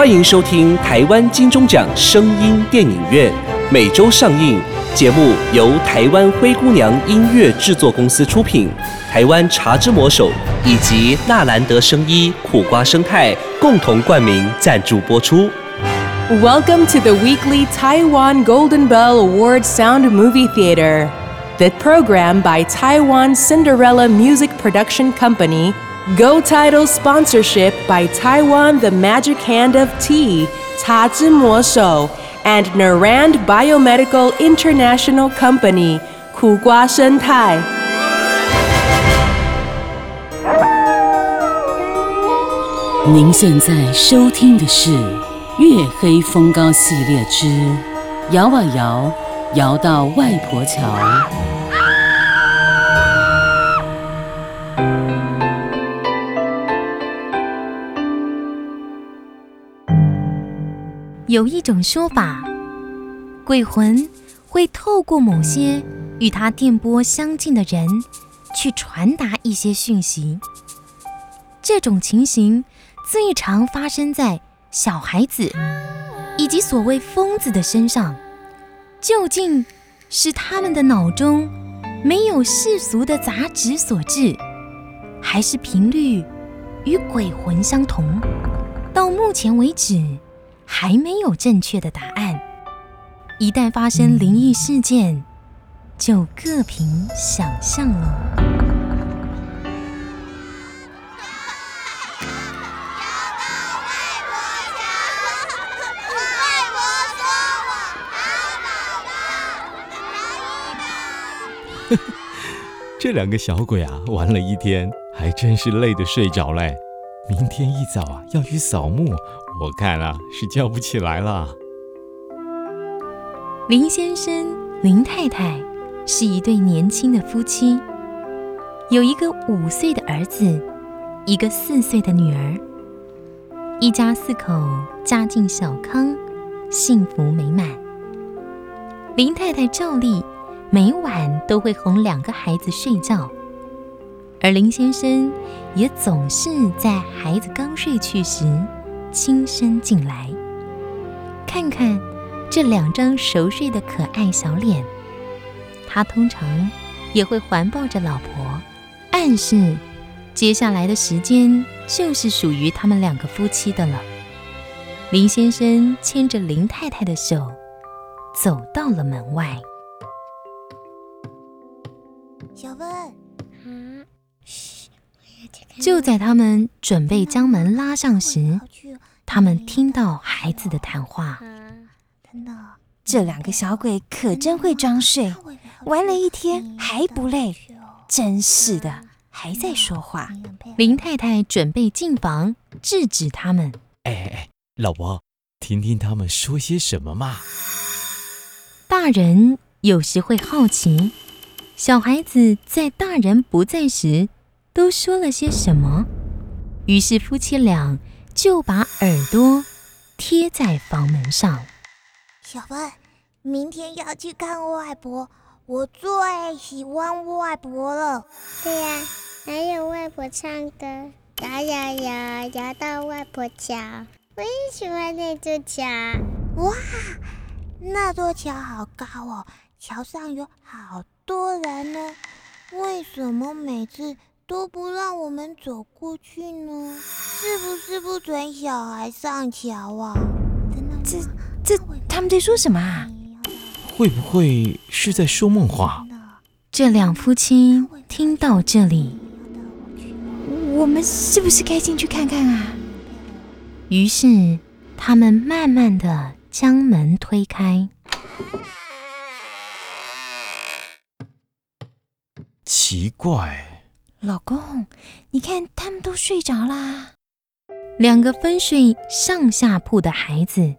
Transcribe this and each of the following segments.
欢迎收听台湾金钟奖声音电影院，每周上映。节目由台湾灰姑娘音乐制作公司出品，台湾茶之魔手以及纳兰德声衣苦瓜生态共同冠名赞助播出。Welcome to the weekly Taiwan Golden Bell Award Sound Movie Theater. The program by Taiwan Cinderella Music Production Company. Go Title sponsorship by Taiwan The Magic Hand of Tea, 茶之魔手 and Narand Biomedical International Company, 苦瓜生态。您现在收听的是《月黑风高》系列之《摇啊摇，摇到外婆桥》。 有一种说法，鬼魂会透过某些与他电波相近的人，去传达一些讯息。这种情形最常发生在小孩子以及所谓疯子的身上。究竟是他们的脑中没有世俗的杂质所致，还是频率与鬼魂相同？到目前为止，还没有正确的答案。一旦发生灵异事件，就各凭想象了。这两个小鬼啊，玩了一天，还真是累得睡着嘞。明天一早啊，要去扫墓，我看啊是叫不起来了。林先生、林太太是一对年轻的夫妻，有一个五岁的儿子，一个四岁的女儿，一家四口家境小康，幸福美满。林太太照例每晚都会哄两个孩子睡觉，而林先生也总是在孩子刚睡去时轻身进来，看看这两张熟睡的可爱小脸。他通常也会环抱着老婆，暗示接下来的时间就是属于他们两个夫妻的了。林先生牵着林太太的手，走到了门外。小芬，就在他们准备将门拉上时，他们听到孩子的谈话。这两个小鬼可真会装睡，玩了一天还不累，真是的，还在说话。林太太准备进房制止他们。哎哎哎，老婆，听听他们说些什么嘛。大人有时会好奇，小孩子在大人不在时都说了些什么。于是夫妻俩就把耳朵贴在房门上。小芬，明天要去看外婆，我最喜欢外婆了。对呀、还有外婆唱歌，摇摇摇，摇到外婆桥。我也喜欢那座桥。哇，那座桥好高哦，桥上有好多人呢。为什么每次都不让我们走过去呢？是不是不准小孩上桥啊？真的吗？这这他们在说什么啊？会不会是在说梦话？这两夫妻听到这里，我们是不是该进去看看啊？于是他们慢慢的将门推开。奇怪，老公，你看他们都睡着啦。两个分睡上下铺的孩子，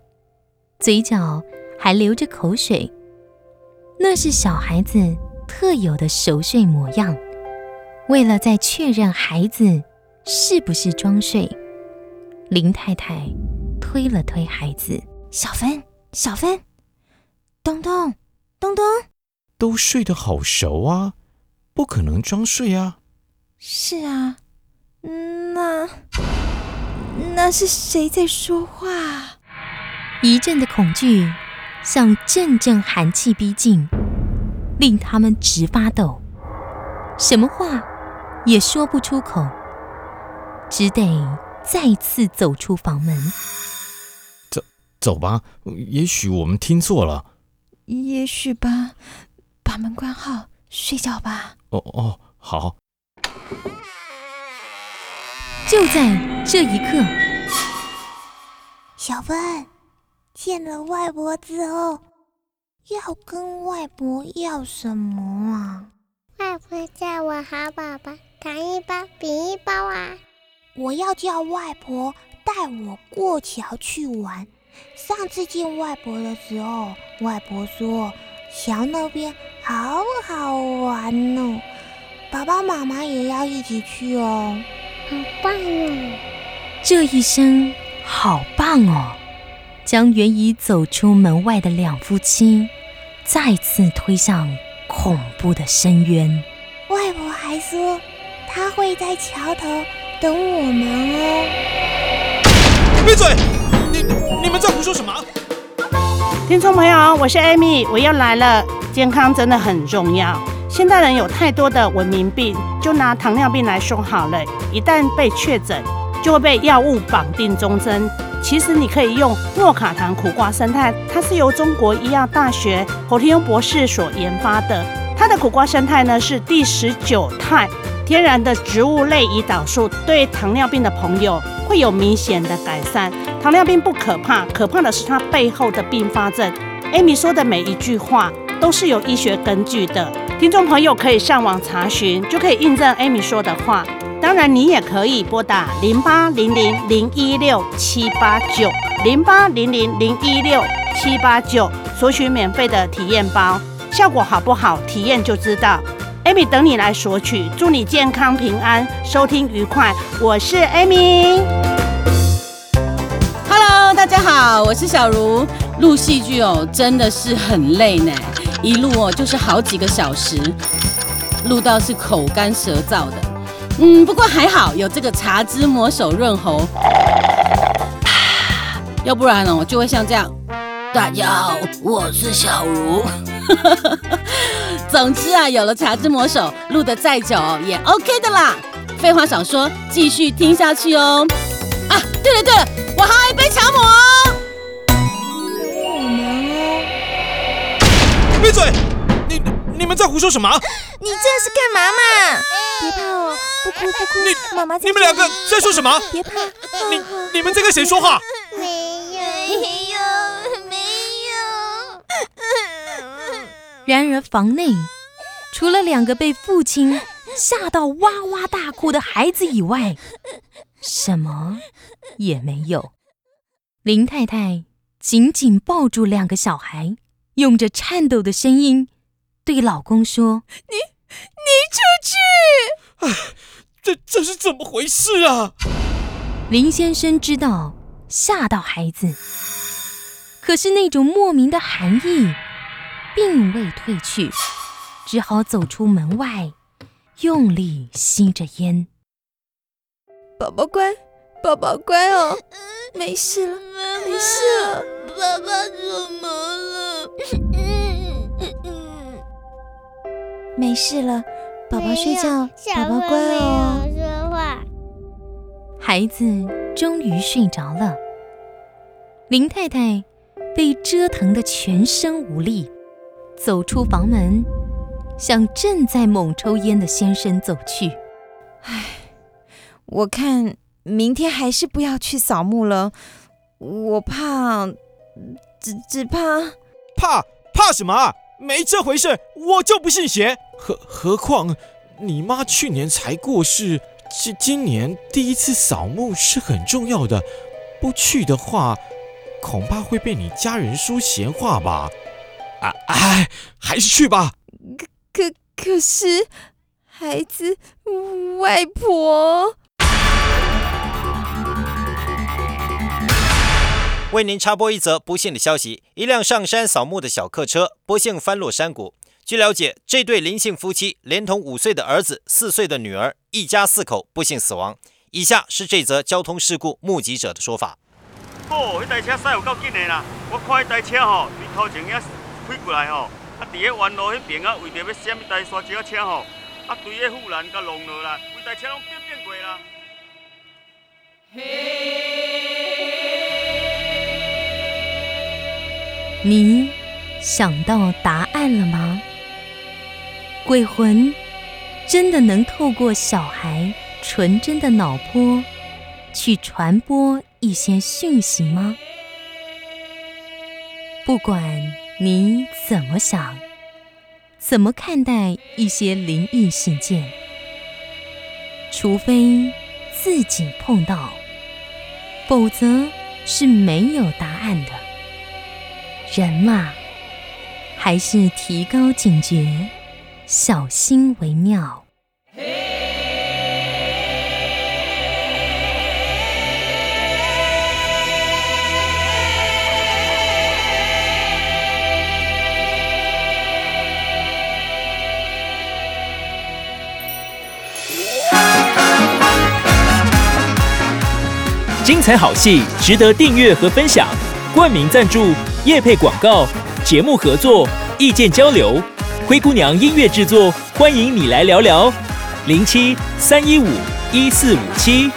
嘴角还流着口水，那是小孩子特有的熟睡模样。为了再确认孩子是不是装睡，林太太推了推孩子。小芬，小芬，东东，东东，都睡得好熟啊，不可能装睡啊。是啊，嗯那那是谁在说话？一阵的恐惧像阵阵寒气逼近，令他们直发抖，什么话也说不出口，只得再次走出房门。走走吧，也许我们听错了。也许吧，把门关好，睡觉吧。哦哦，好。就在这一刻，小芬见了外婆之后，要跟外婆要什么啊？外婆叫我好宝宝，糖一包，饼一包啊！我要叫外婆带我过桥去玩。上次见外婆的时候，外婆说桥那边好好玩哦，爸爸妈妈也要一起去哦，好棒哦！这一声“好棒哦”，将原已走出门外的两夫妻再次推向恐怖的深渊。外婆还说，她会在桥头等我们哦。闭嘴！你你们在胡说什么？听众朋友，我是艾米我又来了。健康真的很重要。现代人有太多的文明病，就拿糖尿病来说好了。一旦被确诊，就会被药物绑定终身。其实你可以用诺卡糖苦瓜生态，它是由中国医药大学侯天庸博士所研发的。它的苦瓜生态呢是第十九肽天然的植物类胰岛素，对糖尿病的朋友会有明显的改善。糖尿病不可怕，可怕的是它背后的并发症。Amy 说的每一句话都是有医学根据的，听众朋友可以上网查询，就可以印证 Amy 说的话。当然，你也可以拨打零八零零零一六七八九零八零零零一六七八九索取免费的体验包，效果好不好，体验就知道。Amy 等你来索取，祝你健康平安，收听愉快。我是 Amy。Hello，大家好，我是小茹。录戏剧哦，真的是很累呢，一录哦就是好几个小时，录到是口干舌燥的。嗯，不过还好有这个茶汁魔手润喉，要不然哦就会像这样。大家好，我是小茹。总之啊，有了茶之魔手，录的再久也 OK 的啦。废话少说，继续听下去哦。啊，对了对了，我还有一杯茶魔。闭嘴！你你们在胡说什么？你这是干嘛嘛？别怕哦，不哭不哭，你妈妈在你们两个在说什么？别怕，你你们在跟谁说话？没有，没有，没有。然而，房内除了两个被父亲吓到哇哇大哭的孩子以外，什么也没有。林太太紧紧抱住两个小孩，用着颤抖的声音对老公说：“你你出去！”啊这这是怎么回事啊？林先生知道吓到孩子，可是那种莫名的寒意并未退去，只好走出门外，用力吸着烟。宝宝乖，宝宝乖哦，没事了，没事了。爸爸怎么了？没事了，宝宝睡觉，宝宝乖哦。说话。孩子终于睡着了。林太太被折腾的全身无力，走出房门，向正在猛抽烟的先生走去。唉我看明天还是不要去扫墓了，我怕，只只怕。怕怕什么啊？没这回事，我就不信邪。何何况你妈去年才过世，今今年第一次扫墓是很重要的，不去的话，恐怕会被你家人说闲话吧。啊哎，还是去吧。可可是，孩子，外婆。为您插播一则不幸的消息：一辆上山扫墓的小客车不幸翻落山谷。据了解，这对林姓夫妻连同五岁的儿子、四岁的女儿，一家四口不幸死亡。以下是这则交通事故目击者的说法：哦，迄台车驶有够紧的啦！我看迄台车吼，从头前遐开过来吼，啊，伫个弯路迄边啊，为着要闪一台沙石车吼，啊，对个护栏甲弄落啦，规台车拢变变过啦。你想到答案了吗？鬼魂真的能透过小孩纯真的脑波去传播一些讯息吗？不管你怎么想，怎么看待一些灵异事件，除非自己碰到，否则是没有答案的。人嘛，还是提高警觉，小心为妙。精彩好戏值得订阅和分享，冠名赞助、业配广告、节目合作、意见交流，灰姑娘音乐制作，欢迎你来聊聊，零七三一五一四五七。